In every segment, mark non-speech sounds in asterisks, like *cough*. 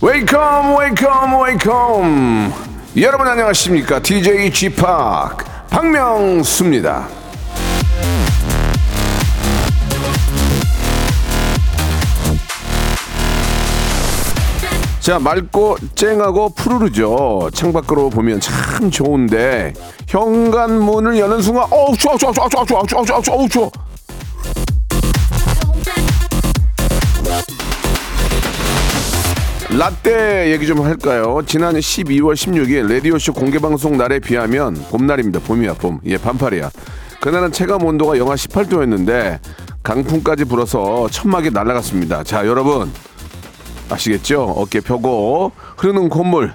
Wake up, wake up, wake up. 여러분 안녕하십니까? DJ G-Park 박명수입니다. 자 맑고 쨍하고 푸르르죠 창밖으로 보면 참 좋은데 현관문을 여는 순간 어우 추워 추워 추워 추워 추워 추워 추워 추워 추워 라떼 얘기 좀 할까요? 지난 12월 16일 라디오쇼 공개방송 날에 비하면 봄날입니다. 봄이야, 봄. 예, 반팔이야. 그날은 체감 온도가 영하 18도였는데 강풍까지 불어서 천막이 날아갔습니다. 자, 여러분. 아시겠죠? 어깨 펴고 흐르는 콧물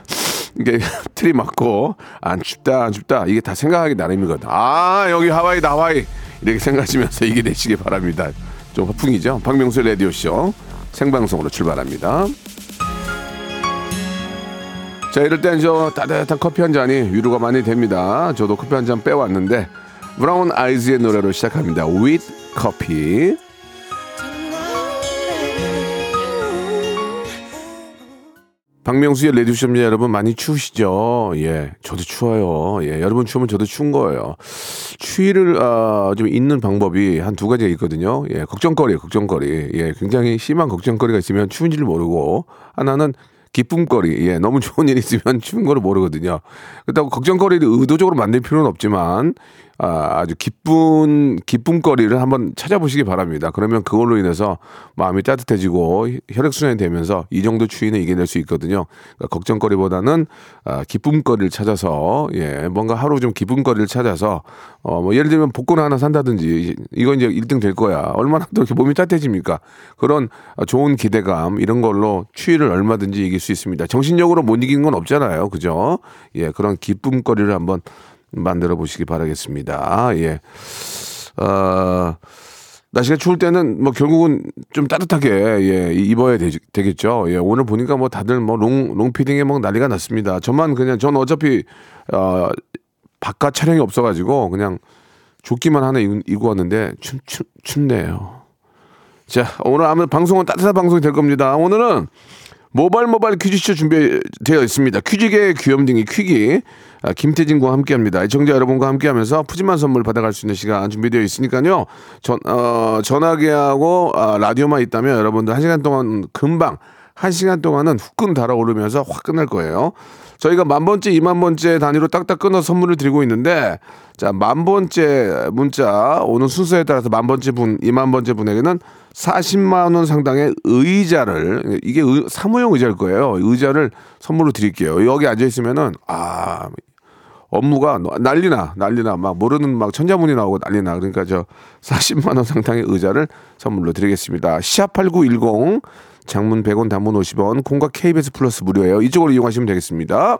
이게 *laughs* 틀이 맞고 안 춥다 안 춥다 이게 다 생각하기 나름이거든. 아 여기 하와이다 하와이 이렇게 생각하시면서 *laughs* 이게 되시기 바랍니다. 좀 허풍이죠. 박명수 라디오 쇼 생방송으로 출발합니다. 자 이럴 땐 저 따뜻한 커피 한 잔이 위로가 많이 됩니다. 저도 커피 한 잔 빼왔는데 브라운 아이즈의 노래로 시작합니다. With Coffee. 박명수의 레디오쇼입니다. 여러분 많이 추우시죠? 예, 저도 추워요. 예, 여러분 추우면 저도 추운 거예요. 추위를 아, 좀 잊는 방법이 한 두 가지가 있거든요. 예, 걱정거리, 걱정거리. 예, 굉장히 심한 걱정거리가 있으면 추운지를 모르고 하나는 기쁨거리. 예, 너무 좋은 일 있으면 추운 거를 모르거든요. 그렇다고 걱정거리를 의도적으로 만들 필요는 없지만 아, 아주 기쁜 기쁨거리를 한번 찾아보시기 바랍니다. 그러면 그걸로 인해서 마음이 따뜻해지고 혈액 순환이 되면서 이 정도 추위는 이겨낼 수 있거든요. 그러니까 걱정거리보다는 아, 기쁨거리를 찾아서 예, 뭔가 하루 좀 기쁨거리를 찾아서 어, 뭐 예를 들면 복권 하나 산다든지 이건 이제 1등 될 거야. 얼마나 또 이렇게 몸이 따뜻해집니까? 그런 좋은 기대감 이런 걸로 추위를 얼마든지 이길 수 있습니다. 정신력으로 못 이기는 건 없잖아요. 그죠? 예, 그런 기쁨거리를 한번 만들어 보시기 바라겠습니다. 예. 어, 날씨가 추울 때는 뭐 결국은 좀 따뜻하게 예, 입어야 되, 겠죠 예, 오늘 보니까 뭐 다들 뭐 롱, 롱피딩에 뭐 난리가 났습니다. 저만 그냥 전 어차피 어, 바깥 촬영이 없어가지고 그냥 조끼만 하나 입, 입고 왔는데 춥, 춥, 춥네요. 자, 오늘 아무 방송은 따뜻한 방송이 될 겁니다. 오늘은 모발 모발 퀴즈쇼 준비되어 있습니다. 퀴즈계 귀염둥이 퀴기 아, 김태진과 함께합니다. 애청자 여러분과 함께하면서 푸짐한 선물 받아갈 수 있는 시간 준비되어 있으니까요. 전 어, 전화기하고 아, 라디오만 있다면 여러분들 한 시간 동안 금방 한 시간 동안은 후끈 달아오르면서 확 끝날 거예요. 저희가 만 번째, 이만 번째 단위로 딱딱 끊어 선물을 드리고 있는데, 자, 만 번째 문자, 오는 순서에 따라서 만 번째 분, 이만 번째 분에게는 40만 원 상당의 의자를, 이게 의, 사무용 의자일 거예요. 의자를 선물로 드릴게요. 여기 앉아 있으면은, 아, 업무가 난리나, 난리나, 막 모르는 막 천자문이 나오고 난리나. 그러니까 저 40만 원 상당의 의자를 선물로 드리겠습니다. 시합 8910 장문 100원 단문 50원 콩과 KBS 플러스 무료예요. 이쪽으로 이용하시면 되겠습니다.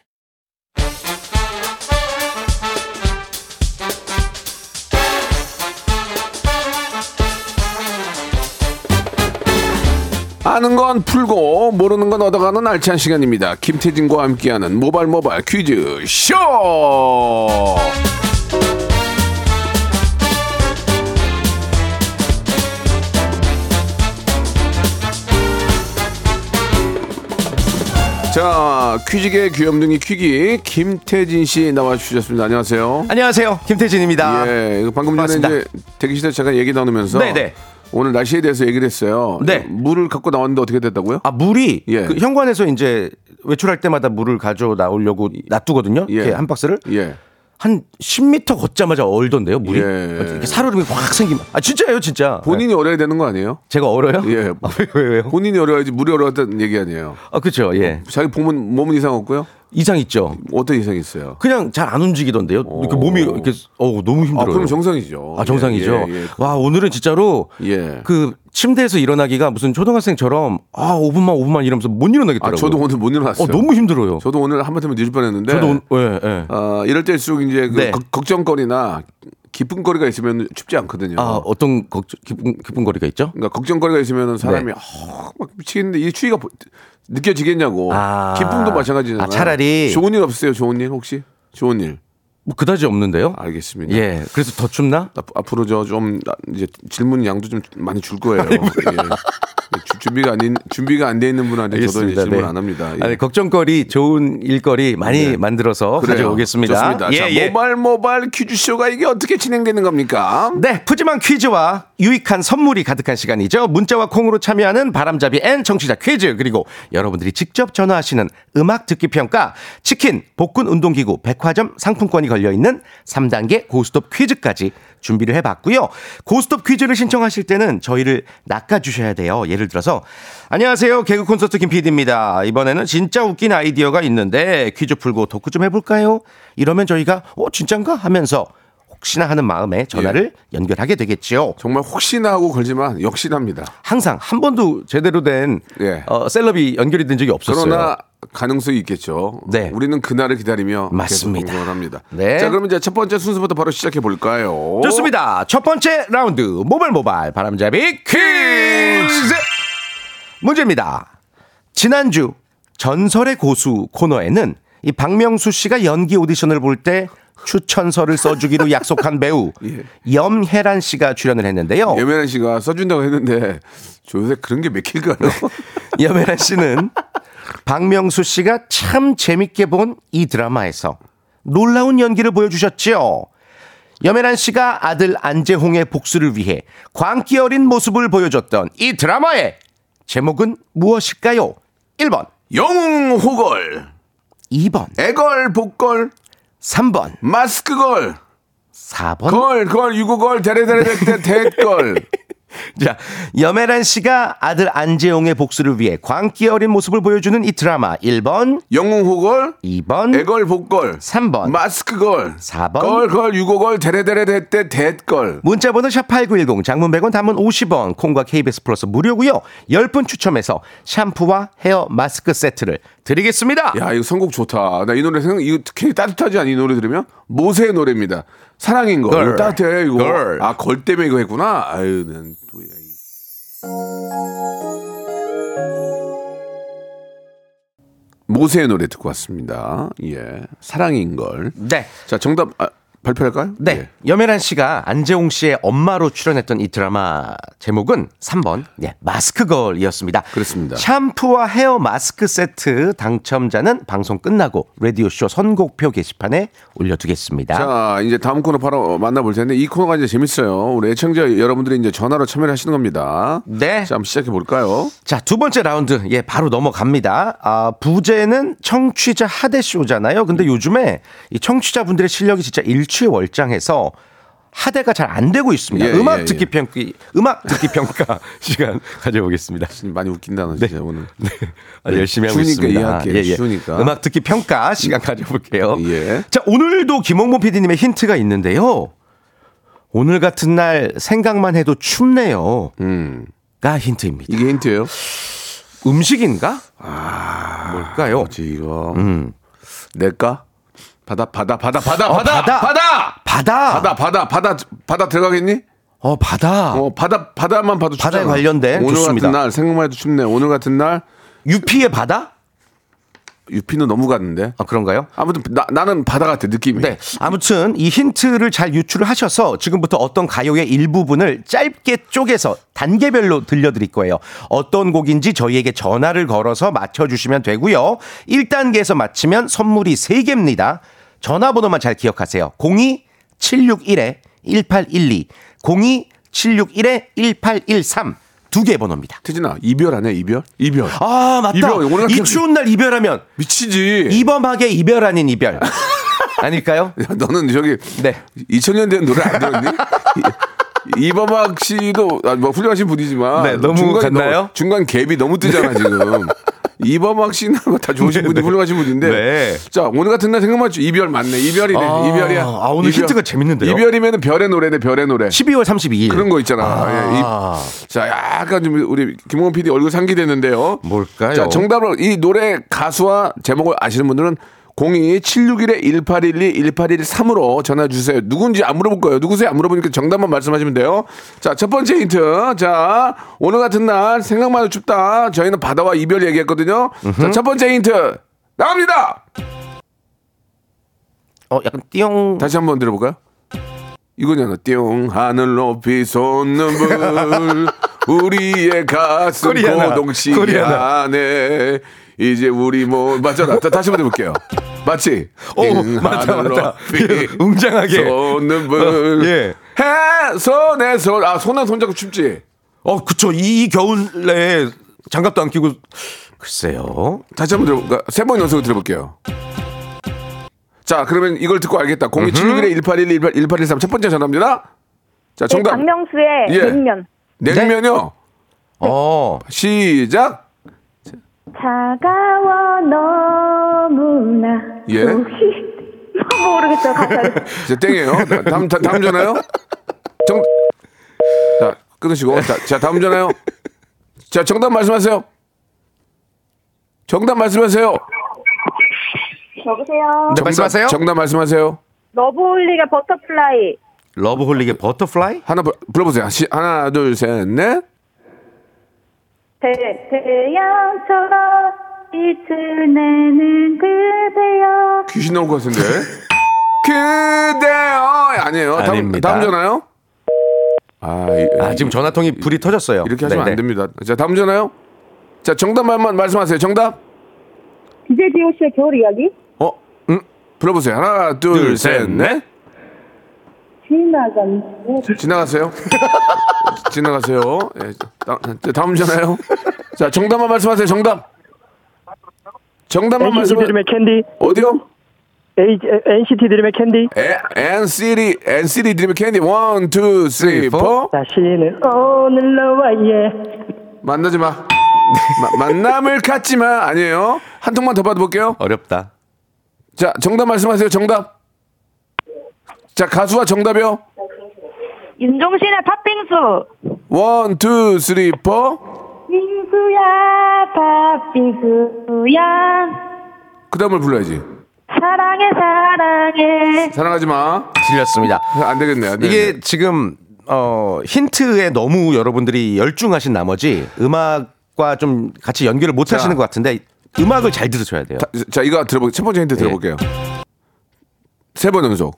아는 건 풀고 모르는 건 얻어가는 알찬 시간입니다. 김태진과 함께하는 모발 모발 퀴즈 쇼. 자 퀴즈계 귀염둥이 퀴기 김태진 씨 나와주셨습니다. 안녕하세요. 안녕하세요. 김태진입니다. 예, 방금 전에 반갑습니다. 이제 대기실에 잠깐 얘기 나누면서 네네. 오늘 날씨에 대해서 얘기를 했어요. 네. 물을 갖고 나왔는데 어떻게 됐다고요? 아 물이 예. 그 현관에서 이제 외출할 때마다 물을 가져 나오려고 놔두거든요. 예. 이렇게 한 박스를 예. 한 10m 걷자마자 얼던데요 물이. 예. 이렇게 살얼음이 확 생기면. 아 진짜예요 진짜. 본인이 얼어야 되는 거 아니에요? 제가 얼어요? 예. 아, 왜, 왜, 왜요? 본인이 얼어야지 물이 얼었다는 얘기 아니에요. 아 그렇죠. 예. 자기 몸은 몸은 이상 없고요. 이상 있죠. 어떤 이상이 있어요? 그냥 잘 안 움직이던데요. 이렇게 몸이 이렇게 어 너무 힘들어요. 아, 그럼 정상이죠. 아 정상이죠. 예, 예, 예. 와 오늘은 진짜로 예. 그 침대에서 일어나기가 무슨 초등학생처럼 아 5분만 5분만 이러면서 못 일어나겠더라고요. 아, 저도 오늘 못 일어났어요. 어 너무 힘들어요. 저도 오늘 한번쯤 늦을 뻔했는데. 저도 온- 예, 예. 어, 이럴 때일수록 이제 그 네. 걱- 걱정거리나 기쁜 거리가 있으면 춥지 않거든요. 아 어떤 걱정 기쁜 기쁜 거리가 있죠? 그러니까 걱정거리가 있으면 사람이 네. 아, 막 미치겠는데 이 추위가 보- 느껴지겠냐고. 아. 기쁨도 마찬가지잖아요. 아, 차라리- 좋은 일 없어요. 좋은 일 혹시? 좋은 일. 뭐 그다지 없는데요. 알겠습니다. 예. 그래서 더 춥나? 앞- 앞으로 저 좀 이제 질문 양도 좀 많이 줄 거예요. 예. 주- 준비가 안 인- 준비가 안 돼 있는 분한테 저도 이제 질문 네. 안 합니다. 예. 아니, 걱정거리 좋은 일거리 많이 네. 만들어서 그래요. 가져오겠습니다. 좋습니다. 자, 예, 예. 모발 모발 퀴즈쇼가 이게 어떻게 진행되는 겁니까? 네, 푸짐한 퀴즈와 유익한 선물이 가득한 시간이죠. 문자와 콩으로 참여하는 바람잡이 N 청취자 퀴즈 그리고 여러분들이 직접 전화하시는 음악 듣기 평가, 치킨, 복근 운동기구, 백화점 상품권이 걸려 있는 3단계 고스톱 퀴즈까지 준비를 해봤고요. 고스톱 퀴즈를 신청하실 때는 저희를 낚아주셔야 돼요. 예를 들어서 안녕하세요, 개그 콘서트 김 PD입니다. 이번에는 진짜 웃긴 아이디어가 있는데 퀴즈 풀고 토크 좀 해볼까요? 이러면 저희가 어 진짠가 하면서 혹시나 하는 마음에 전화를 연결하게 되겠지요. 정말 혹시나 하고 걸지만 역시납니다. 항상 한 번도 제대로 된 예. 어, 셀럽이 연결이 된 적이 없었어요. 그러나 가능성이 있겠죠. 네. 우리는 그날을 기다리며 맞습니다. 합니다. 네. 자, 그럼 이제 첫 번째 순서부터 바로 시작해 볼까요? 좋습니다. 첫 번째 라운드 모발 모발 바람잡이 퀴즈 문제입니다. 지난주 전설의 고수 코너에는 이 박명수 씨가 연기 오디션을 볼 때 추천서를 써주기로 *laughs* 약속한 배우 예. 염혜란 씨가 출연을 했는데요. 예매란 씨가 써준다고 했는데 저 요새 그런 게 맥힐까요? *laughs* 염혜란 씨는 박명수 씨가 참 재밌게 본 이 드라마에서 놀라운 연기를 보여주셨죠. 염혜란 씨가 아들 안재홍의 복수를 위해 광기 어린 모습을 보여줬던 이 드라마의 제목은 무엇일까요? 1번, 영웅 호걸, 2번, 애걸 복걸, 3번, 마스크걸, 4번. 걸, 걸, 유고걸, 데레데레 *laughs* 대걸. *laughs* 자, 염혜란 씨가 아들 안재홍의 복수를 위해 광기 어린 모습을 보여주는 이 드라마 1번, 영웅 호걸, 2번, 애걸 복걸, 3번, 마스크걸, 4번. 걸, 걸, 유고걸, 데레데레 대 대걸. 문자 번호 샵8910 장문 100원 단문 50원 콩과 KBS 플러스 무료고요 10분 추첨해서 샴푸와 헤어 마스크 세트를 드리겠습니다 야, 이거 선곡 좋다. 나 이 노래 생각, 이거 특히 따뜻하지 않니? 이 노래 들으면? 모세의 노래입니다. 사랑인 거. 걸. 따뜻해, 이거. 걸. 아, 걸 때문에 이거 했구나? 아유, 난 또. 모세의 노래 듣고 왔습니다. 예. 사랑인 걸. 네. 자, 정답 아, 발표할까요? 네. 예. 염혜란 씨가 안재홍 씨의 엄마로 출연했던 이 드라마 제목은 3번 네, 마스크걸이었습니다. 그렇습니다. 샴푸와 헤어 마스크 세트 당첨자는 방송 끝나고 라디오쇼 선곡표 게시판에 올려두겠습니다. 자, 이제 다음 코너 바로 만나볼 텐데 이 코너가 이제 재밌어요. 우리 애청자 여러분들이 이제 전화로 참여를 하시는 겁니다. 네. 자, 한번 시작해 볼까요? 자, 두 번째 라운드. 예, 바로 넘어갑니다. 아, 부제는 청취자 하대쇼잖아요. 근데 요즘에 이 청취자분들의 실력이 진짜 일 취월장해서 하대가 잘 안 되고 있습니다. 예, 음악 예, 듣기 예. 평가, 음악 듣기 평가 *laughs* 시간 가져보겠습니다. 많이 웃긴다, 너 진짜 오늘. 아, 열심히 하고 쉬우니까 있습니다. 이해할게요. 쉬우니까. 음악 듣기 평가 시간 가져볼게요. 예. 자, 오늘도 김홍모 PD님의 힌트가 있는데요. 오늘 같은 날 생각만 해도 춥네요. 음. 가 힌트입니다. 이게 힌트예요? 음식인가? 아, 뭘까요? 뭐지 이거? 내까? 바다 바다 바다 바다 어, 바다 바다. 바다 바다. 바다 바다 바다 바다 들어가겠니? 어, 바다. 어 바다 바다만 봐도 바다에 춥잖아. 관련된 오늘 좋습니다. 같은 날 생각만 해도 춥네. 오늘 같은 날 유피의 바다? 유피는 너무 갔는데. 아, 그런가요? 아무튼 나, 나는 바다 같아 느낌이. 네. 아무튼 이 힌트를 잘 유출을 하셔서 지금부터 어떤 가요의 일부분을 짧게 쪼개서 단계별로 들려드릴 거예요. 어떤 곡인지 저희에게 전화를 걸어서 맞춰주시면 되고요. 1단계에서 맞히면 선물이 3개입니다. 전화번호만 잘 기억하세요. 02-761-1812, 02-761-1813. 두 개의 번호입니다. 태진아 이별하네 이별? 이별. 아, 맞다. 이별, 이 추운 날 이별하면 미치지. 이범학의 이별 아닌 이별. *laughs* 아닐까요? 야, 너는 저기 네. 2000년 된 노래 안 들었니? 이- 이범학 씨도 아, 뭐 훌륭하신 분이지만 네, 너무 중간에 갔나요? 중간 갭이 너무 뜨잖아 지금. *laughs* 이범학 씨나 다 좋으신 분들 훌륭하신 분인데. 네. 자 오늘 같은 날 생각만 주 이별 맞네. 이별이네. 아, 이별이야. 아, 오늘 힌트가 재밌는데요? 이별이면 별의 노래네. 별의 노래. 12월 32일. 그런 거 있잖아. 예, 이- 아, 자, 약간 좀 우리 김홍원 PD 얼굴 상기됐는데요. 뭘까요? 자, 정답을 이 노래 가수와 제목을 아시는 분들은 02-761-1812-1813으로 전화 주세요. 누군지 안 물어볼 거예요. 누구세요? 안 물어보니까 정답만 말씀하시면 돼요. 자, 첫 번째 힌트. 자, 오늘 같은 날 생각만 해도 춥다. 저희는 바다와 이별 얘기했거든요. 자, 첫 번째 힌트. 나갑니다! 어, 약간 띠용. 다시 한번 들어볼까요? 이거잖아. 띵 하늘 높이 솟는 불 *laughs* 우리의 가슴 코리아나. 안에 이제 우리 뭐 맞잖아. 다, 다시 한번 해볼게요. 맞지? 오, 띵 맞다, 맞다. 웅장하게. 불 어, 예. 해 손에 손아 손에 손 잡고 춥지. 어, 그쵸. 이, 이 겨울에 장갑도 안 끼고. 글쎄요. 다시 한번 들어볼까? 세번 연속으로 들어볼게요. 자, 그러면 이걸 듣고 알겠다. 0276에 1812 1813 첫 번째 전화입니다. 자, 네, 정답. 박명수의 예. 냉면. 냉면요. 어. 시작. 차가워 너무나. 예. 우리- 모르겠어요 가사를. 자, *laughs* 땡이에요. 다- 다음 다, 다음 전화요. 정. 자, 끊으시고. 자, 자, 다음 전화요. 자, 정답 말씀하세요. 정답 말씀하세요. 여보세요. 네, 정답, 말씀하세요. 정답 말씀하세요. 러브홀릭의 Butterfly. 러브홀릭의 Butterfly? 하나 불- 불러보세요. 시, 하나, 둘, 셋, 넷. 태, 태양처럼 빛을 내는 그대여. 귀신 나올 것 같은데. *laughs* 그대요. 아니에요. 다음, 아닙니다. 다음 전화요. 아, 이, 아, 지금 전화통이 불이 터졌어요. 이렇게 하시면 네, 안 네. 됩니다. 자, 다음 전화요. 자, 정답만 말씀하세요. 정답. DJ 디오씨의 겨울 이야기? 어, 음, 불러보세요. 하나, 둘, 둘, 셋, 셋, 넷. 지나간. 지나가세요. *laughs* 지나가세요. 예, 다, 다음 전화요. 자, 정답만 말씀하세요. 정답. 정답만 말씀하세요. 드림의 캔디 어디요? NCT 드림의 캔디 에, NCT, NCT 드림의 캔디. One, two, three, four. 다시는 오늘 너와 예 만나지 마. 마- 만남을 갖지 마. 아니에요. 한 통만 더 받아볼게요. 어렵다. 자, 정답 말씀하세요. 정답. 자, 가수와 정답이요. 윤종신의 팥빙수. One, two, three, four. 빙수야, 팥빙수야. 그 다음을 불러야지. 사랑해, 사랑해. 사랑하지 마. 틀렸습니다. 안 되겠네. 안 되겠네. 이게 지금 어 힌트에 너무 여러분들이 열중하신 나머지 음악과 좀 같이 연결을 못 자. 하시는 것 같은데 음악을 잘 들으셔야 돼요. 자, 자, 이거 들어볼게요. 첫 번째 힌트 들어볼게요. 세 번 연속.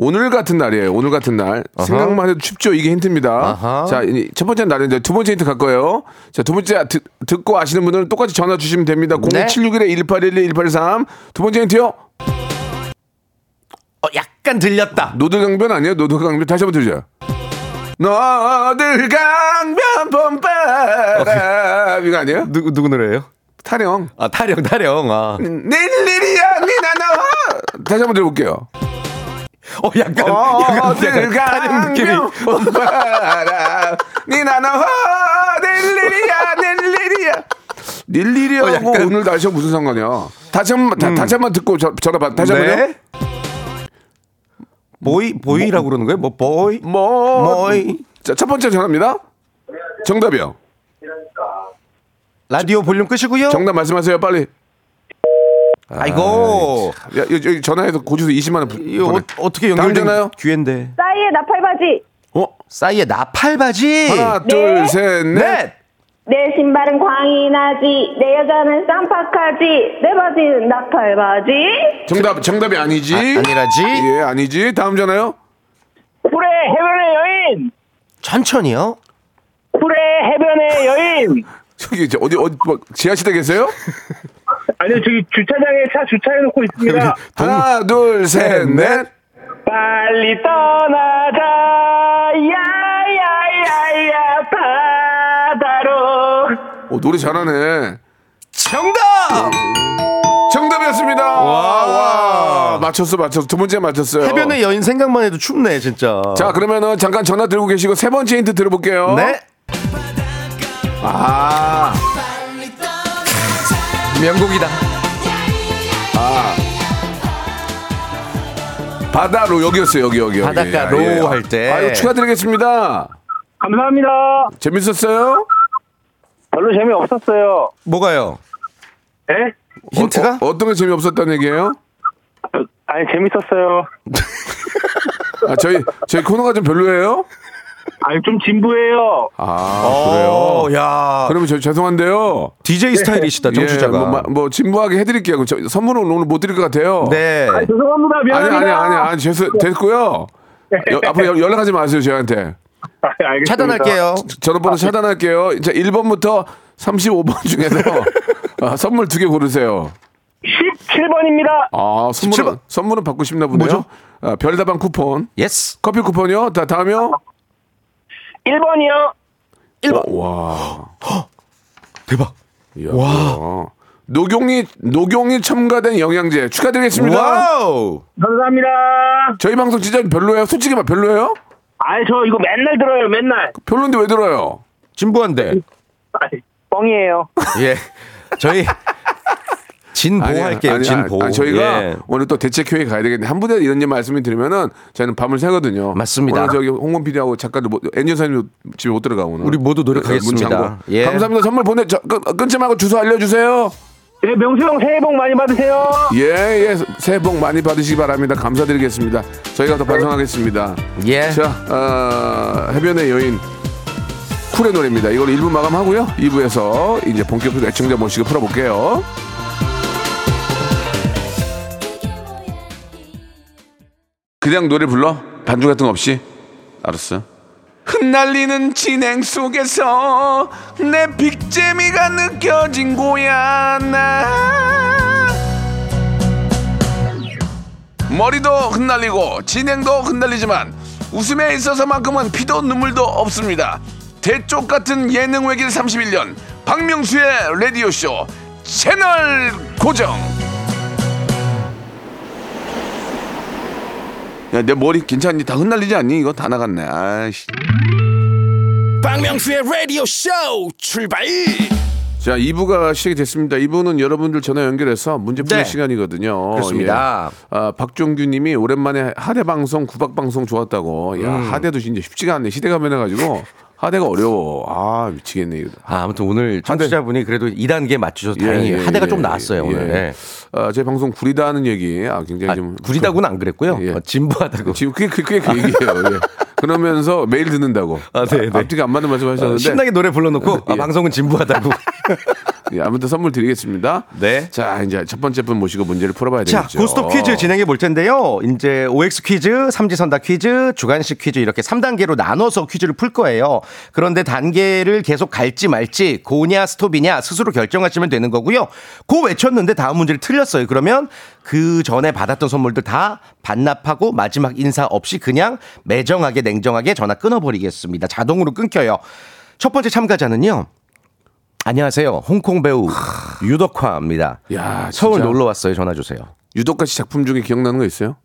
오늘 같은 날이에요. 오늘 같은 날. 생각만 해도 춥죠. 이게 힌트입니다. 아하. 자, 이첫 번째 날인데 두 번째 힌트 갈 거예요. 자, 두 번째 듣, 듣고 아시는 분들은 똑같이 전화 주시면 됩니다. 네. 0761에 1812 1813. 두 번째 힌트요. 어, 약간 들렸다. 노들강변 아니에요? 노들강변 다시 한번 들죠. 노들강변 봄바람 이거 아니에요? 누구 누구 노래예요? 타령. 아 타령 타령. 아. 닐리리야 니나노 다시 한번 들어볼게요. *laughs* 어 약간 약간, 약간 타령 느낌이. 봄바람 니나노 닐리리야 닐리리야 닐리리하고 어, 오늘 날씨가 무슨 상관이야? 다시 한번 다, 다시 한번 듣고 저, 전화 받 다시 한번요. 네. 보이 보이라고 그러는 거예요? 뭐 보이? 뭐 뭐이. 자, 첫 번째 전화입니다. 정답이요. 라디오 볼륨 끄시고요. 정답 말씀하세요, 빨리. 아이고. 야, 여기, 여기 전화해서 고지서 20만 원 부- 이거 보내. 어, 연결된 전화요? 기회인데. 싸이의 나팔바지. 어? 싸이의 나팔바지. 하나, 둘, 셋, 넷. 넷. 내 신발은 광이 나지. 내 여자는 쌈박하지. 내 바지는 나팔바지. 정답, 정답이 아니지. 아, 아니라지. 예, 아니지. 다음 전화요. 푸레 해변의 여인 천천히요. 푸레 해변의 여인 *laughs* 저기, 저 어디, 어디, 뭐, 지하실에 계세요? *laughs* 아니요 저기 주차장에 차 주차해놓고 있습니다 하나, 둘, 셋, 넷. 빨리 떠나자 야야야야 바다로 오, 노래 잘하네. 정답. 정답이었습니다. 와. 와. 맞췄어, 맞췄어. 두 번째 맞췄어요. 해변의 여인 생각만 해도 춥네 진짜. 자, 그러면은 잠깐 전화 들고 계시고 세 번째 힌트 들어볼게요. 네. 아. 명곡이다. 바다로 여기였어요 여기 여기. 여기. 바닷가 예, 예. 로할 때. 아유 축하드리겠습니다. 감사합니다. 재밌었어요? 별로 재미 없었어요. 뭐가요? 예? 힌트가? 어, 떤게 재미 없었다는 얘기예요? 아니, 재밌었어요. *laughs* 아, 저희 저희 코너가 좀 별로예요? 아니, 좀 진부해요. 아 그래요. 어, 야. 그러면 저 죄송한데요. DJ 스타일이시다, 정치자가. 예, 뭐, 마- 뭐 진부하게 해드릴게요. 그럼 저, 선물은 오늘 못 드릴 것 같아요. 네. 아니, 죄송합니다. 아니 미안합니다. 아니 아니 아니 죄송 됐고요. 여- 앞으로 연- 연락하지 마세요 저희한테. 아, 알겠습니다. 차단할게요. 전화번호 차단할게요. 자 1번부터 35번 중에서 *laughs* 아, 선물 두 개 고르세요. 17번입니다. 아 선물은 17번. 선물은 받고 싶나 보네요. 뭐죠? 아, 별다방 쿠폰, yes. 커피 쿠폰이요. 다 다음이요. 1번이요. 1번. 와. 대박. 이야, 와. 녹용이 녹용이 첨가된 영양제 축하드리겠습니다. Wow. 감사합니다. 저희 방송 진짜 별로예요. 솔직히 말 별로예요? 아이, 저 이거 맨날 들어요, 맨날. 별론데 왜 들어요? 진부한데. 아이, 뻥이에요. 예. 저희 진보할게요. 아니, 진보. 아니, 저희가 예. 오늘 또 대책회의 가야 되겠네. 한 분에 이런 말씀을 드리면은 저희는 밤을 새거든요. 맞습니다. 오늘 저기 홍범 PD하고 작가들 못- 엔 여사님 집에 못 들어가 오늘. 우리 모두 노력하겠습니다. 예. 감사합니다. 선물 보내 저, 끊, 끊지 말고 주소 알려주세요. 예, 명수 형 새해 복 많이 받으세요. 예, 예. 새해 복 많이 받으시기 바랍니다. 감사드리겠습니다. 저희가 더 반성하겠습니다. 예. 자, 어, 해변의 여인 쿨의 노래입니다. 이걸 1부 마감하고요. 2부에서 이제 본격적으로 애청자 모시고 풀어볼게요. 그냥 노래 불러? 반주 같은 거 없이? 알았어. 흩날리는 진행 속에서 내 빅재미가 느껴진 거야 나 머리도 흩날리고 진행도 흩날리지만 웃음에 있어서만큼은 피도 눈물도 없습니다. 대쪽 같은 예능 외길 31년 박명수의 라디오 쇼 채널 고정. 야 내 머리 괜찮니? 다 흩날리지 않니? 이거 다 나갔네. 아이씨. 박명수의 라디오 쇼 출발 자 2부가 시작이 됐습니다. 2부는 여러분들 전화 연결해서 문제 푸는 네. 시간이거든요. 그렇습니다. 예. 아, 박종규 님이 오랜만에 하대 방송 구박 방송 좋았다고. 야 음. 하대도 진짜 쉽지가 않네. 시대가 변해가지고 하대가 어려워. 아 미치겠네. 아, 아무튼 오늘 청취자분이 그래도 2단계 맞추셔서 다행이에요. 예, 하대가 예, 좀 나았어요, 예. 오늘. 예. 아, 제 방송 구리다는 얘기 아, 굉장히 아, 좀 구리다고는 안 그랬고요. 예. 어, 진부하다고. 지금 그게 그, 그게 그 얘기예요. *laughs* 예. 그러면서 매일 듣는다고. 아, 네, 네. 앞뒤가 안 맞는 말씀 하셨는데 어, 신나게 노래 불러놓고 아, 예. 방송은 진부하다고. *laughs* 예, 아무튼 선물 드리겠습니다. 네. 자 이제 첫 번째 분 모시고 문제를 풀어봐야 자, 되겠죠. 고스톱 퀴즈 진행해 볼 텐데요. 이제 OX 퀴즈, 삼지선다 퀴즈, 주간식 퀴즈 이렇게 3단계로 나눠서 퀴즈를 풀 거예요. 그런데 단계를 계속 갈지 말지 고냐 스톱이냐 스스로 결정하시면 되는 거고요. 고 외쳤는데 다음 문제를 틀렸어요. 그러면 그 전에 받았던 선물들 다 반납하고 마지막 인사 없이 그냥 매정하게 냉정하게 전화 끊어버리겠습니다. 자동으로 끊겨요. 첫 번째 참가자는요. 안녕하세요. 홍콩 배우 유덕화입니다. 야, 서울 진짜. 놀러 왔어요. 전화 주세요. 유독가 씨 작품 중에 기억나는 거 있어요?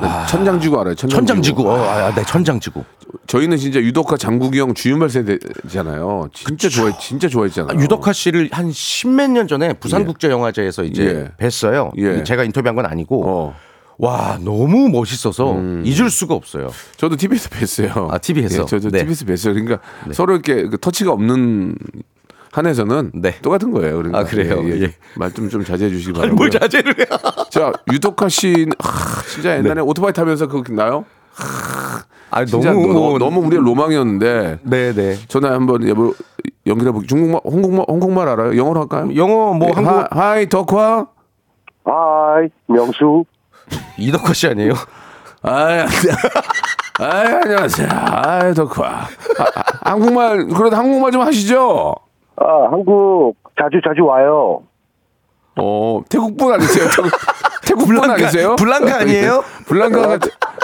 네, 천장지구 알아요? 천장지구. 천장지구. 어, 아, 네, 천장지구. 저희는 진짜 유독가 장국이 형 주윤발 세대잖아요. 진짜 좋아해, 진짜 좋아했잖아요. 아, 유덕화 씨를 한 십몇 년 전에 부산국제영화제에서 이제 뵀어요. 예. 제가 인터뷰한 건 아니고. 어. 와, 너무 멋있어서 잊을 수가 없어요. 저도 TV에서 뵀어요. 아, TV 에서? 예, 저도 네. TV에서 뵀어요. 그러니까 서로 이렇게 그 터치가 없는 한에서는 네. 똑같은 거예요. 그러니까 아, 그래요? 예. 말좀 좀 자제해 주시기 바라고요. 뭘 자제를 해. *laughs* 자, 유독화 씨는 하, 진짜 옛날에 오토바이 타면서 그거 나요? 아, 너무, 너무 너무 우리의 로망이었는데. 네, 네. 전화 한번 여보 연결해 보기. 중국말, 홍콩말, 홍콩말 알아요? 영어로 할까요? 영어 뭐 예, 한국 하, hi 덕화. Hi, 명수. *laughs* 이덕화 씨 아니에요? 아이, 아이 안녕하세요. 아이 덕화. 아, 아, 한국말 그래도 한국말 좀 하시죠. 아, 한국 자주 자주 와요. 어, 태국분 아니세요? 태국, *laughs* 분 아니세요? 블랑카 아니에요? *laughs* 블랑카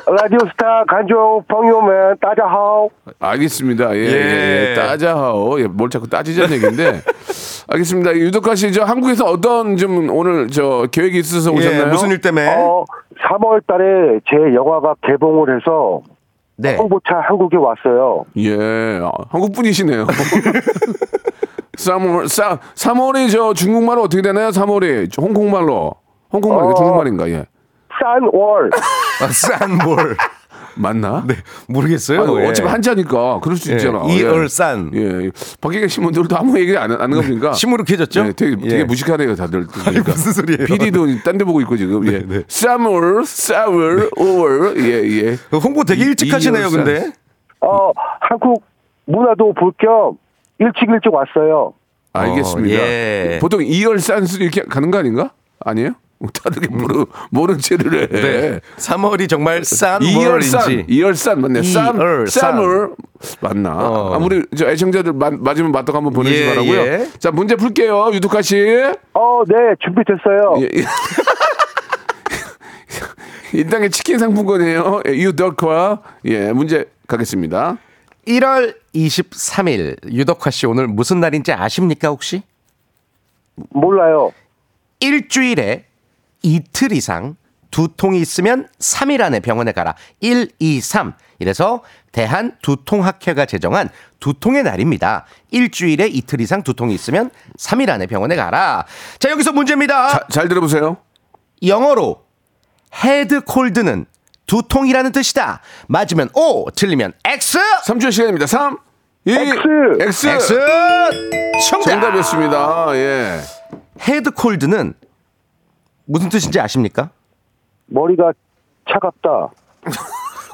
라디오 스타 간조 펑요맨 따자하오. 알겠습니다. 예, 예, 예. 예. 따자하오. 예, 뭘 자꾸 따지자는 얘기인데. *laughs* 알겠습니다. 유독가 씨, 저 한국에서 어떤 좀 오늘 저 계획이 있어서 예, 오셨나요? 예, 무슨 일 때문에? 어, 3월 달에 제 영화가 개봉을 해서 네. 홍보차 한국에 왔어요. 예, 아, 한국 분이시네요. 3월, 3, 3월이 저 중국말로 어떻게 되나요? 3월이 홍콩말로. 홍콩말인가 어. 중국말인가? 예. 싼월 *laughs* 아, 싼뭘 맞나? 네, 모르겠어요. 아니, 예. 어차피 한자니까 그럴 수 예, 있잖아. 이얼싼. 예. 예. 밖에 계신 분들도 아무 얘기 안, 안 하는 겁니까? *laughs* 시무룩해졌죠? 네, 되게, 되게 예. 무식하네요, 다들. *laughs* 그러니까. 무슨 소리예요? PD도 딴 데 보고 있고 지금. 예. 네. 3월, 4월, 5월. 예, 예. 홍보 되게 일찍 하시네요, 이얼싼. 근데. 어 한국 문화도 볼겸 일찍 일찍 왔어요 알겠습니다. 어, 예. 보통 이열 산수 이렇게 가는 거 아닌가? 아니에요? 다들 이렇게 모르, 모른 채를 해. 네. 3월이 정말 싼 이열산, 월인지. 이열산 맞네. 쌈, 이열산. 쌈을 맞나? 어. 아무리 저 애청자들 마, 맞으면 맞다고 한번 보내주시 예, 바라고요. 예. 자 문제 풀게요, 유두카 씨. 어 네 준비됐어요 예, 예. *laughs* 일당의 치킨 상품권이에요. 예, 유덕화. 예, 문제 가겠습니다. 1월 23일 유덕화 씨 오늘 무슨 날인지 아십니까 혹시? 몰라요 일주일에 이틀 이상 두통이 있으면 3일 안에 병원에 가라. 1, 2, 3. 이래서 대한 두통학회가 제정한 두통의 날입니다. 일주일에 이틀 이상 두통이 있으면 3일 안에 병원에 가라. 자, 여기서 문제입니다. 자, 잘 들어보세요. 영어로 head cold는 두통이라는 뜻이다. 맞으면 O, 틀리면 X. 3초 시간입니다. 3, 2, X. X. X. 정답. 정답이었습니다. 예. 헤드 콜드는 무슨 뜻인지 아십니까? 머리가 차갑다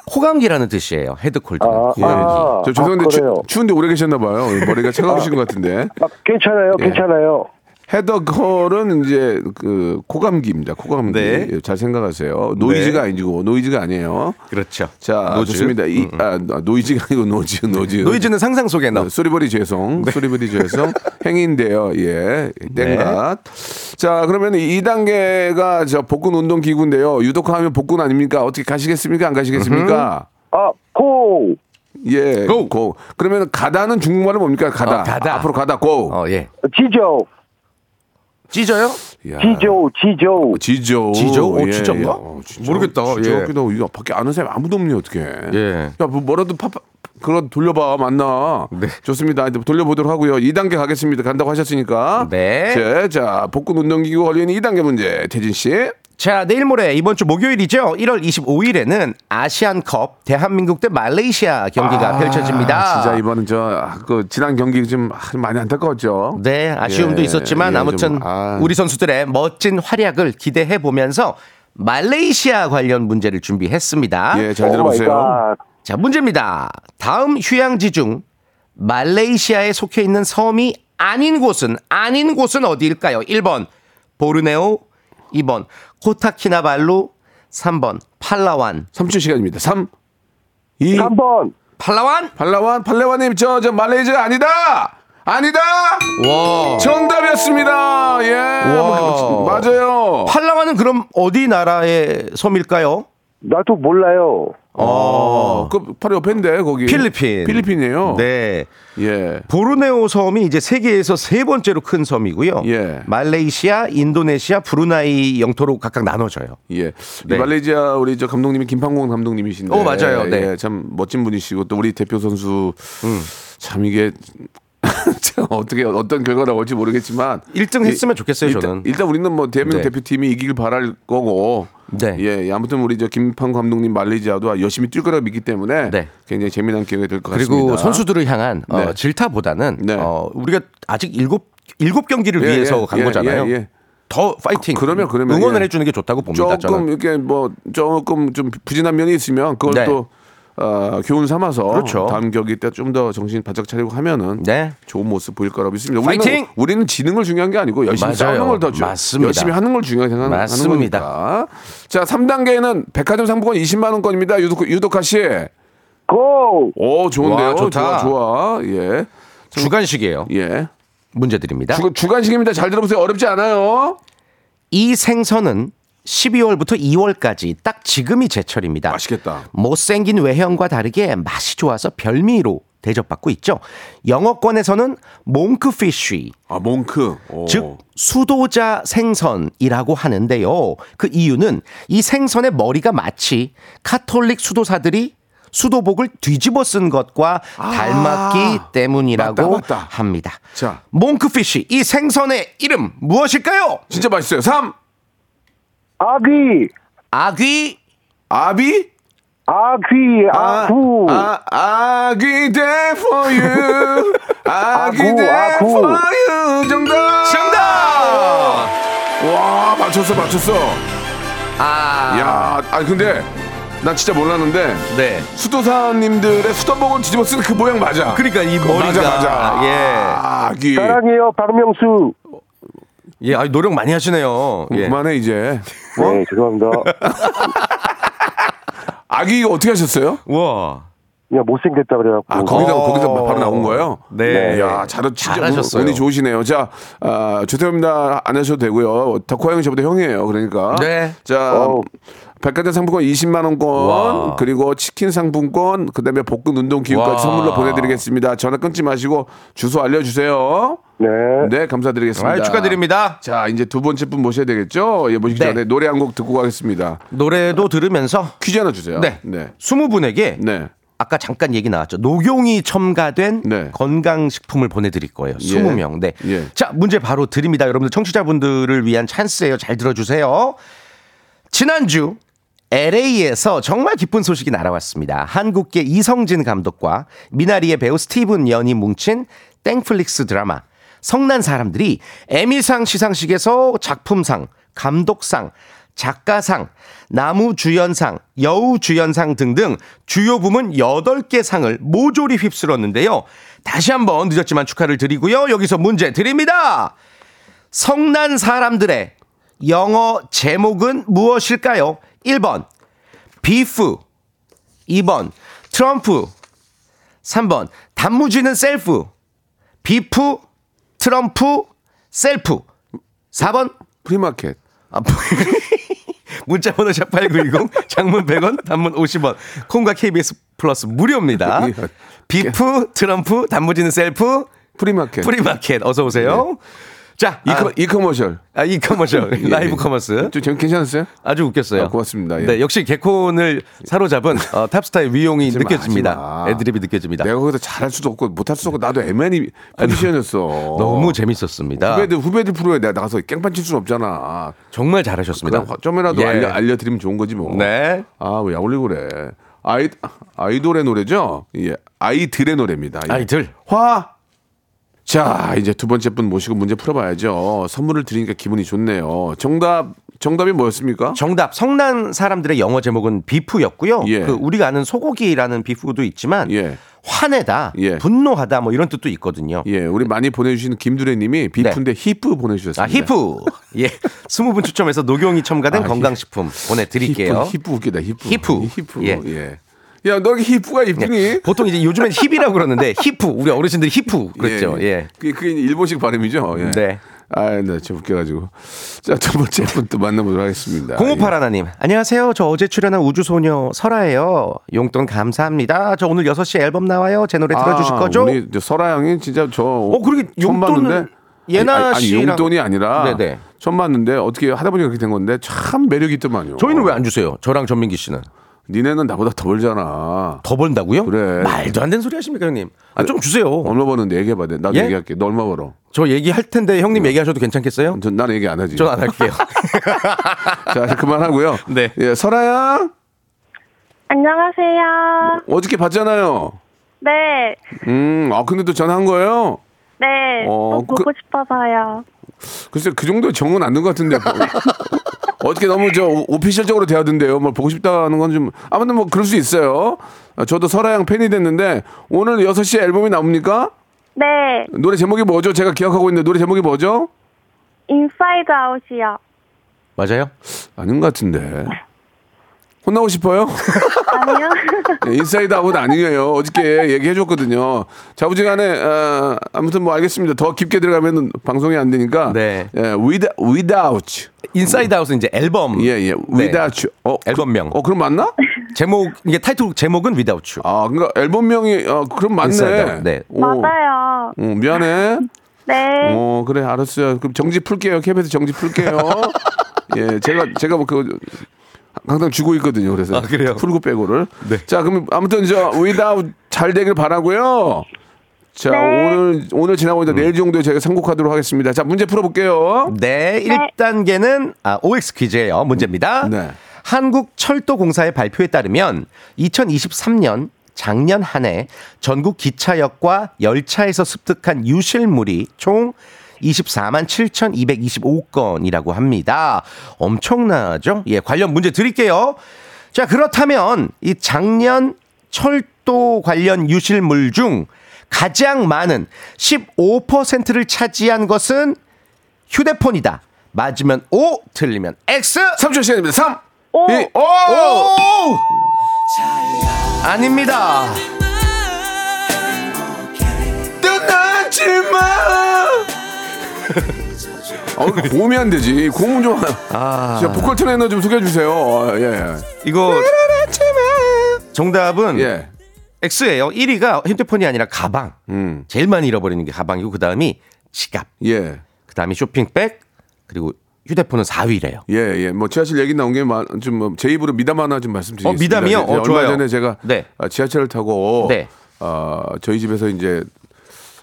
코감기라는 뜻이에요. 헤드 콜드는. 아, 코감기. 아, 저 죄송한데 아, 추? 추운데 오래 계셨나 봐요. 머리가 *laughs* 차가우신 것 같은데. 아, 괜찮아요 예. 괜찮아요 헤더컬은 이제 그 코감기입니다. 코감기. 네. 예, 잘 생각하세요. 노이즈가 아니고 노이즈가 아니에요. 그렇죠. 자, 노즈. 좋습니다. 이, 아, 노이즈가 아니고 노즈, 노즈. 노이즈는 상상 속에 넣어. 어, 소리버리 죄송, 소리버리 죄송 *laughs* 행인데요. 예, 땡갓. 자, 그러면 2단계가 저 복근 운동 기구인데요. 유독하면 복근 아닙니까? 어떻게 가시겠습니까? 안 가시겠습니까? 아고 예, 고! 고. 그러면 가다는 중국말은 뭡니까? 가다. 어, 가다. 앞으로 가다. 고. 어, 예. 지조 찢어요? 야. 지조 지조 지조. 지조? 어, 진짜인가? 어, 진짜. 모르겠다. 진짜 예. 같기도 하고. 이거 밖에 아는 사람이 아무도 없네, 어떻게. 예. 야, 뭐, 뭐라도 파, 파, 그거 돌려봐, 맞나? 네. 좋습니다. 이제 돌려보도록 하고요. 2단계 가겠습니다. 간다고 하셨으니까. 네. 자, 자, 복근 운동기구 걸리는 2단계 문제. 태진 씨. 자, 내일 모레 이번 주 목요일이죠. 1월 25일에는 아시안컵 대한민국 대 말레이시아 경기가 아, 펼쳐집니다. 진짜 이번은 저, 아, 그, 지난 경기 좀 아, 많이 안타까웠죠. 네, 아쉬움도 예, 있었지만 예, 아무튼 좀, 아. 우리 선수들의 멋진 활약을 기대해 보면서 말레이시아 관련 문제를 준비했습니다. 예, 잘 들어보세요. 갓. 자, 문제입니다. 다음 휴양지 중 말레이시아에 속해 있는 섬이 아닌 곳은 아닌 곳은 어디일까요? 1번 보르네오, 2번 코타키나발루, 3번 팔라완. 3초 시간입니다. 3, 2, 3번 팔라완? 팔라완, 팔라완님, 저, 저, 말레이시아 아니다! 아니다! 와. 정답이었습니다. 예. 와. 맞아요. 팔라완은 그럼 어디 나라의 섬일까요? 나도 몰라요 어, 그 바로 옆인데 거기. 필리핀. 필리핀이에요. 네. 예. 보르네오 섬이 이제 세계에서 세 번째로 큰 섬이고요. 예. 말레이시아, 인도네시아, 브루나이 영토로 각각 나눠져요. 예. 이 네. 말레이시아 우리 저 감독님이 김판공 감독님이신데. 오, 맞아요. 네. 음. 예, 참 멋진 분이시고 또 우리 대표 선수 참 이게 참 *laughs* 어떻게 어떤 결과가 올지 모르겠지만 1등 했으면 좋겠어요, 일단, 저는. 일단 우리는 뭐 대한민국 네. 대표팀이 이기길 바랄 거고. 네. 예, 아무튼 우리 저 김판공 감독님 말레이시아도 열심히 뛸 거라고 믿기 때문에 네. 굉장히 재미난 기회가 될것 그리고 같습니다. 선수들을 향한 어, 네. 질타보다는 네. 어, 우리가 아직 일곱 일곱 경기를 예, 위해서 예, 간 예, 거잖아요. 예, 예. 더 파이팅. 그러면, 그러면, 응원을 예. 해주는 게 좋다고 봅니다. 조금 저는. 이렇게 뭐 조금 좀 부진한 면이 있으면 그걸 네. 또 어, 교훈 삼아서 그렇죠. 다음 경기 때 좀 더 정신 바짝 차리고 하면은 네. 좋은 모습 보일 거라고 믿습니다. 우리는, 파이팅! 우리는 지는 걸 중요한 게 아니고 열심히 맞아요. 싸우는 걸더 중, 맞습니다. 열심히 하는 걸 중요하게 생각하는 맞습니다. 거니까. 자, 3단계는 백화점 상품권 20만 원권입니다. 유독 유독하 씨. 고 오, 좋은데요. 와, 좋다. 좋아, 좋아. 예. 주간식이에요. 예. 문제 드립니다. 주, 주간식입니다. 잘 들어보세요. 어렵지 않아요. 이 생선은 12월부터 2월까지 딱 지금이 제철입니다. 맛있겠다. 못생긴 외형과 다르게 맛이 좋아서 별미로 대접받고 있죠. 영어권에서는 몽크피쉬, 아, 몽크. 오. 즉 수도자 생선이라고 하는데요. 그 이유는 이 생선의 머리가 마치 카톨릭 수도사들이 수도복을 뒤집어 쓴 것과 닮았기 때문이라고 아, 맞다, 맞다. 합니다. 자. 몽크피쉬 이 생선의 이름 무엇일까요? 진짜 맛있어요. 3. 아귀, 아귀 아비? 아귀, 아구. 아, 아기 there for you. 아기 아구, there 아구. for you. 정답. 정답! 와, 맞췄어, 맞췄어. 아, 야, 아 근데 난 진짜 몰랐는데 네. 수도사님들의 수도복을 뒤집어 쓰는 그 모양 맞아. 그러니까 이그 머리가 맞아, 맞아. 예. 아기. 사랑해요, 박명수. 예, 아, 노력 많이 하시네요. 예. 그만해 이제. 네, 죄송합니다. *laughs* 아기 이거 어떻게 하셨어요? 와. 그냥 못생겼다 그래갖고. 아 거기다 어. 거기다 바로 나온 거예요? 네. 야, 잘 진짜 잘하셨어요. 운이 좋으시네요. 자, 아, 죄송합니다. 안 하셔도 되고요. 덕호 형이 저보다 형이에요. 그러니까. 네. 자, 어우. 백화점 상품권 20만 원권 와. 그리고 치킨 상품권 그다음에 복근 운동 기구까지 와. 선물로 보내드리겠습니다. 전화 끊지 마시고 주소 알려주세요. 네. 네, 감사드리겠습니다. 아, 축하드립니다. 자, 이제 두 번째 분 모셔야 되겠죠? 예, 모시기 네. 전에 노래 한 곡 듣고 가겠습니다. 노래도 들으면서 퀴즈 하나 주세요. 네. 네. 20분에게 네. 아까 잠깐 얘기 나왔죠. 녹용이 첨가된 네. 건강식품을 보내드릴 거예요. 예. 20명. 네. 예. 자, 문제 바로 드립니다. 여러분들 청취자분들을 위한 찬스예요. 잘 들어주세요. 지난주 LA에서 정말 기쁜 소식이 날아왔습니다. 한국계 이성진 감독과 미나리의 배우 스티븐 연이 뭉친 땡플릭스 드라마 성난 사람들이 에미상 시상식에서 작품상, 감독상, 작가상, 나무주연상, 여우주연상 등등 주요 부문 8개 상을 모조리 휩쓸었는데요. 다시 한번 늦었지만 축하를 드리고요. 여기서 문제 드립니다. 성난 사람들의 영어 제목은 무엇일까요? 1번 Beef. 2번 트럼프. 3번 단무지는 셀프. Beef 트럼프 셀프. 4번 프리마켓. 아, *laughs* 문자 번호 샵8910 장문 100원 단문 50원. 콩과 KBS 플러스 무료입니다. 예. Beef 트럼프 단무지는 셀프. 프리마켓. 프리마켓 어서 오세요 자 이커, 아, e-commercial. 아, e-commercial *laughs* 예. 라이브 커머스 좀 괜- 괜찮았어요? 아주 웃겼어요. 아, 고맙습니다. 예. 네, 역시 개콘을 사로잡은 *laughs* 어, 탑스타의 위용이 느껴집니다. 애드립이 느껴집니다. 내가 거기서 잘할 수도 없고 못할 수도 없고 나도 애매한 포지션이었어. *laughs* 너무 재밌었습니다. 후배들 후배들 프로에 내가 나가서 깽판 칠 수는 없잖아. 정말 잘하셨습니다. 좀이라도 예. 알려 알려드리면 좋은 거지 뭐. 네. 아 왜 약올리고 그래. 아이 아이돌의 노래죠. 예, 아이들의 노래입니다. 예. 아이들. 화. 자 이제 두 번째 분 모시고 문제 풀어봐야죠. 선물을 드리니까 기분이 좋네요. 정답 정답이 뭐였습니까? 정답. 성난 사람들의 영어 제목은 Beef였고요. 예. 그 우리가 아는 소고기라는 beef도 있지만 예. 화내다, 예. 분노하다 뭐 이런 뜻도 있거든요. 예, 우리 많이 보내주시는 김두래님이 beef인데 히프 보내주셨습니다. 아, 히프. 예. 20분 추첨해서 녹용이 첨가된 아, 건강식품 보내드릴게요. 히프, 히프 웃기다. 히프. 히프. 히프. 예. 예. 야, 너 히프가? 예. 보통 이제 요즘엔 힙이라고 그러는데 히프. 우리 어르신들이 히프 그랬죠. 예. 그게, 그게 일본식 발음이죠. 예. 네. 아, 나좀 웃겨가지고. 자, 두 번째 분 또 만나보도록 하겠습니다. 공오팔 하나님 안녕하세요 저 어제 출연한 우주소녀 설아예요 용돈 감사합니다 저 오늘 6시 앨범 나와요 제 노래 들어주실 아, 거죠? 우리 저 설아 양이 진짜 저. 어, 그러게 봤는데 예나 씨랑- 용돈이 아니라. 네네. 처음 봤는데 어떻게 하다 보니까 그렇게 된 건데 참 매력이 있더만요. 저희는 왜 안 주세요 저랑 전민기 씨는 니네는 나보다 더 벌잖아. 더 번다고요? 그래. 말도 안 되는 소리 하십니까 형님 아 좀 주세요 얼마 버는데 얘기해봐. 나도 예? 얘기할게. 너 얼마 벌어? 저 얘기할 텐데 형님 얘기하셔도 괜찮겠어요? 전 나는 얘기 안 하지. 전 안 할게요 *laughs* 자, 그만하고요. 네. 예, 설아야. 안녕하세요. 어저께 봤잖아요. 네, 음, 아, 근데 또 전화한 거예요? 네, 어, 또 보고 그- 싶어서요. 글쎄, 그 정도의 정은 안된것 같은데. *laughs* 어저께 너무 저 오- 오피셜적으로 대하던데요. 뭐 보고 싶다는 건 좀, 아무튼 뭐 그럴 수 있어요. 아, 저도 설아양 팬이 됐는데, 오늘 6시에 앨범이 나옵니까? 네, 노래 제목이 뭐죠? 제가 기억하고 있는데, 노래 제목이 뭐죠? Inside Out이요. 맞아요? 아닌 것 같은데. 혼나고 싶어요? *laughs* 아니요. 예, Inside Out 아니에요. 어저께 얘기해 줬거든요. 자부지간에 어, 아무튼 뭐 알겠습니다. 더 깊게 들어가면 방송이 안 되니까. 네. 예, with, without. Inside Out은 이제 앨범 예, 예. 네. without. you. 어, 앨범명. 그, 어, 그럼 맞나? 제목 이게 타이틀 제목은 Without You 아, 그러니까 앨범명이 어, 그럼 맞네. 네. 오, 맞아요. 어, 미안해. *laughs* 네, 어, 그래, 알았어요. 그럼 정지 풀게요. 캡에서 정지 풀게요. *laughs* 예, 제가 제가 뭐그 항상 주고 있거든요. 그래서 아, 그래요? 풀고 빼고를. 네. 자, 그럼 아무튼 저 위다우 잘 되길 바라고요. 자, 네. 오늘 오늘 지나고 이제 내일 정도에 저희가 선곡하도록 하겠습니다. 자, 문제 풀어 볼게요. 네, 1단계는 아, OX 퀴즈예요. 문제입니다. 네. 한국철도공사의 발표에 따르면 2023년 작년 한 해 전국 기차역과 열차에서 습득한 유실물이 총 24만 7,225건이라고 합니다. 엄청나죠? 예, 관련 문제 드릴게요. 자, 그렇다면 이 작년 철도 관련 유실물 중 가장 많은 15%를 차지한 것은 휴대폰이다. 맞으면 O, 틀리면 X. 3초 시간입니다. 3, 오. 2, 오! 오! 아닙니다. 떠나지 마! 어, 고음이 안 되지. 고음 좀. 아. 자, 보컬 트레이너 좀 소개해 주세요. 어, 예. 이거 정답은 예. X예요. 1위가 핸드폰이 아니라 가방. 음. 제일 많이 잃어버리는 게 가방이고 그다음이 지갑. 예. 그다음이 쇼핑백 그리고 휴대폰은 4위래요. 예, 예. 뭐 지하철 얘기 나온 게좀제 입으로 미담 하나 좀 말씀드리겠습니다. 어, 미담이요? 네, 어, 얼마 좋아요. 전에 제가 네. 아, 지하철을 타고 네. 어, 저희 집에서 이제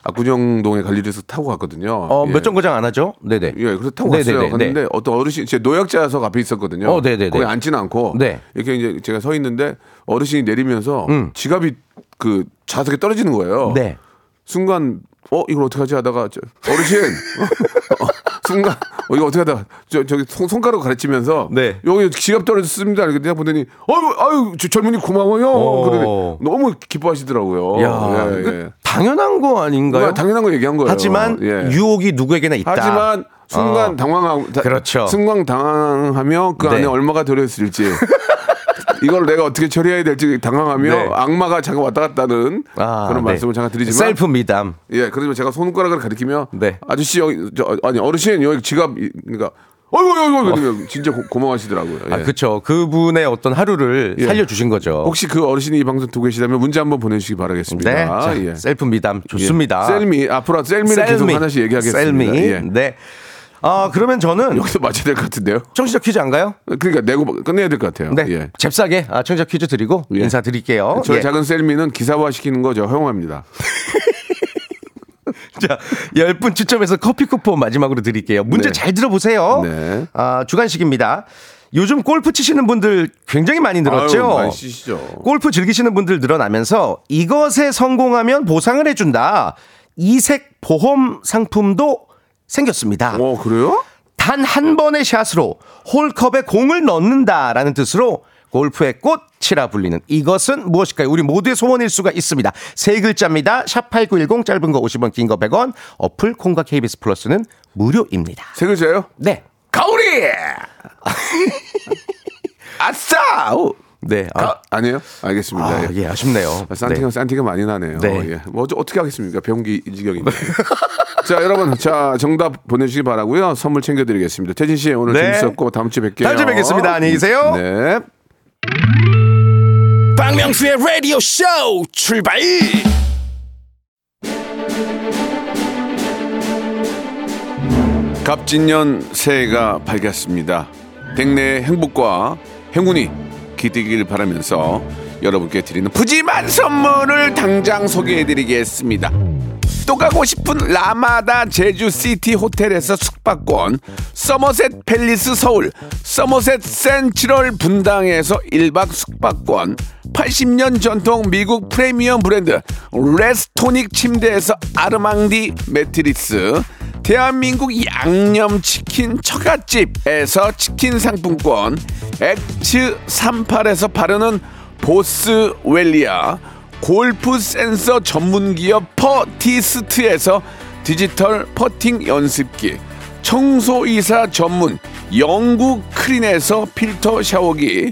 압구정동에 갈 일이 있어서 타고 갔거든요. 어, 예. 몇 정거장 안 하죠? 네네. 예, 그래서 타고 네네네, 갔어요. 갔는데 네. 어떤 어르신, 제 노약자석 앞에 있었거든요. 어, 네네네. 거기 앉지는 않고 네. 이렇게 이제 제가 서 있는데 어르신이 내리면서 음. 지갑이 그 좌석에 떨어지는 거예요. 네. 순간 어 이걸 어떻게 하지 하다가 저, 어르신 어, 순간 어 이거 어떻게 하다가 저 저기 손, 손가락 가르치면서 네. 여기 지갑 떨어졌습니다 이렇게 내가 보더니 아유 아유 저 젊은이 고마워요 어. 그러더니 너무 기뻐하시더라고요. 야, 예, 이거 예. 당연한 거 아닌가요? 그거 당연한 거 얘기한 거예요. 하지만 예. 유혹이 누구에게나 있다. 하지만 순간 어. 당황하고 다- 그렇죠. 순간 당황하며 그 네. 안에 얼마가 들어있을지 이걸 내가 어떻게 처리해야 될지 당황하며 네. 악마가 잠깐 왔다 갔다는 아, 그런 네. 말씀을 잠깐 드리지만 셀프 미담. 예 그러면 제가 손가락을 가리키며 네. 아저씨 여기 저, 아니 어르신 여기 지갑 이- 그러니까 어이구 어이구 어이구 진짜 고, 고마워하시더라고요. 예. 아, 그쵸. 그분의 어떤 하루를 예. 살려주신 거죠. 혹시 그 어르신이 이 방송 듣고 계시다면 문자 한번 보내주시기 네. 바라겠습니다. 자, 예. 셀프 미담 좋습니다. 예. 셀미 앞으로 셀미를 계속 셀미. 하나씩 얘기하겠습니다. 셀미. 예. 네. 아, 그러면 저는 여기서 맞춰야 될 것 같은데요. 청취자 퀴즈 안 가요? 그러니까 내고 끝내야 될 것 같아요. 네. 예. 잽싸게 아, 청취자 퀴즈 드리고 예. 인사 드릴게요. 저희 예. 작은 셀미는 기사화 시키는 거저 허용합니다. *laughs* 자, 10분 추첨해서 커피 쿠폰 마지막으로 드릴게요. 문제 네. 잘 들어보세요. 네. 아, 주간식입니다. 요즘 골프 치시는 분들 굉장히 많이 늘었죠. 아유, 많이 치시죠. 골프 즐기시는 분들 늘어나면서 이것에 성공하면 보상을 해준다. 이색 보험 상품도 생겼습니다. 어 그래요? 단 한 번의 샷으로 홀컵에 공을 넣는다라는 뜻으로 골프의 꽃이라 불리는 이것은 무엇일까요? 우리 모두의 소원일 수가 있습니다. 세 글자입니다. 샵8910 짧은 거 50원, 긴 거 100원. 어플 콩과 KBS 플러스는 무료입니다. 세 글자요? 네. 가오리. *laughs* 아싸. 오. 네. 아, 가, 아니에요? 알겠습니다. 아, 예. 예, 아쉽네요. 산티가 네. 산티가 많이 나네요. 네. 예. 뭐 어떻게 하겠습니까? 이 지경인데. *laughs* 자 여러분, 자 정답 보내주시기 바라고요. 선물 챙겨드리겠습니다. 태진 씨 오늘 네. 재밌었고 다음 주에 뵐게요. 다음 주에 뵙겠습니다. 안녕히 계세요. 네. 박명수의 라디오 쇼 출발 갑진년 새해가 밝았습니다. 댁내의 행복과 행운이 기대길 바라면서 여러분께 드리는 푸짐한 선물을 당장 소개해드리겠습니다. 또 가고 싶은 라마다 제주시티 호텔에서 숙박권, 서머셋 팰리스 서울, 서머셋 센트럴 분당에서 1박 숙박권, 80년 전통 미국 프리미엄 브랜드 레스토닉 침대에서 아르망디 매트리스, 대한민국 양념치킨 처갓집에서 치킨 상품권, 엑츠 38에서 바르는 보스웰리아, 골프 센서 전문 기업 퍼티스트에서 디지털 퍼팅 연습기, 청소이사 전문 영국 크린에서 필터 샤워기,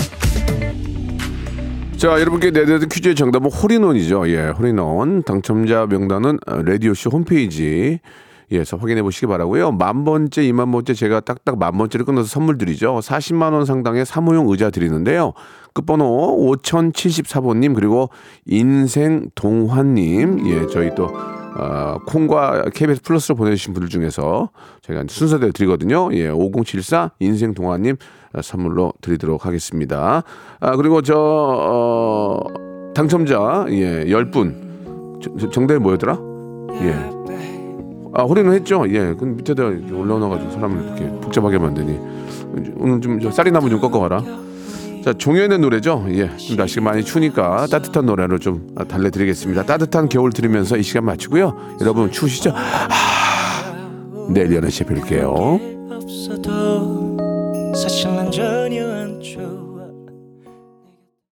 자, 여러분께 내드린 퀴즈의 정답은 홀인원이죠. 예, 홀인원. 당첨자 명단은 라디오쇼 홈페이지. 에서 확인해 보시기 바라고요. 만 번째, 이만 번째 제가 딱딱 만 번째를 끊어서 선물 드리죠. 40만 원 상당의 사무용 의자 드리는데요. 끝번호 5074번님 그리고 인생 동환님 예 저희 또 어, 콩과 KBS 플러스로 보내주신 분들 중에서 저희가 순서대로 드리거든요. 예, 5074 인생 동환님 어, 선물로 드리도록 하겠습니다. 아 그리고 저 어, 당첨자 예 10분 저- 저- 정답이 뭐였더라? 예. 아, 홀인원 했죠? 예. 그 밑에다 이렇게 올라놔가지고 사람을 이렇게 복잡하게 만드니. 오늘 좀저 쌀이나무 좀 꺾어가라. 자, 종현의 노래죠? 예. 좀 날씨가 많이 추우니까 따뜻한 노래로 좀 달래드리겠습니다. 따뜻한 겨울 들으면서 이 시간 마치고요. 여러분 추우시죠? 아, 내일 11시에 뵐게요. 사실 난 전혀 안 좋아.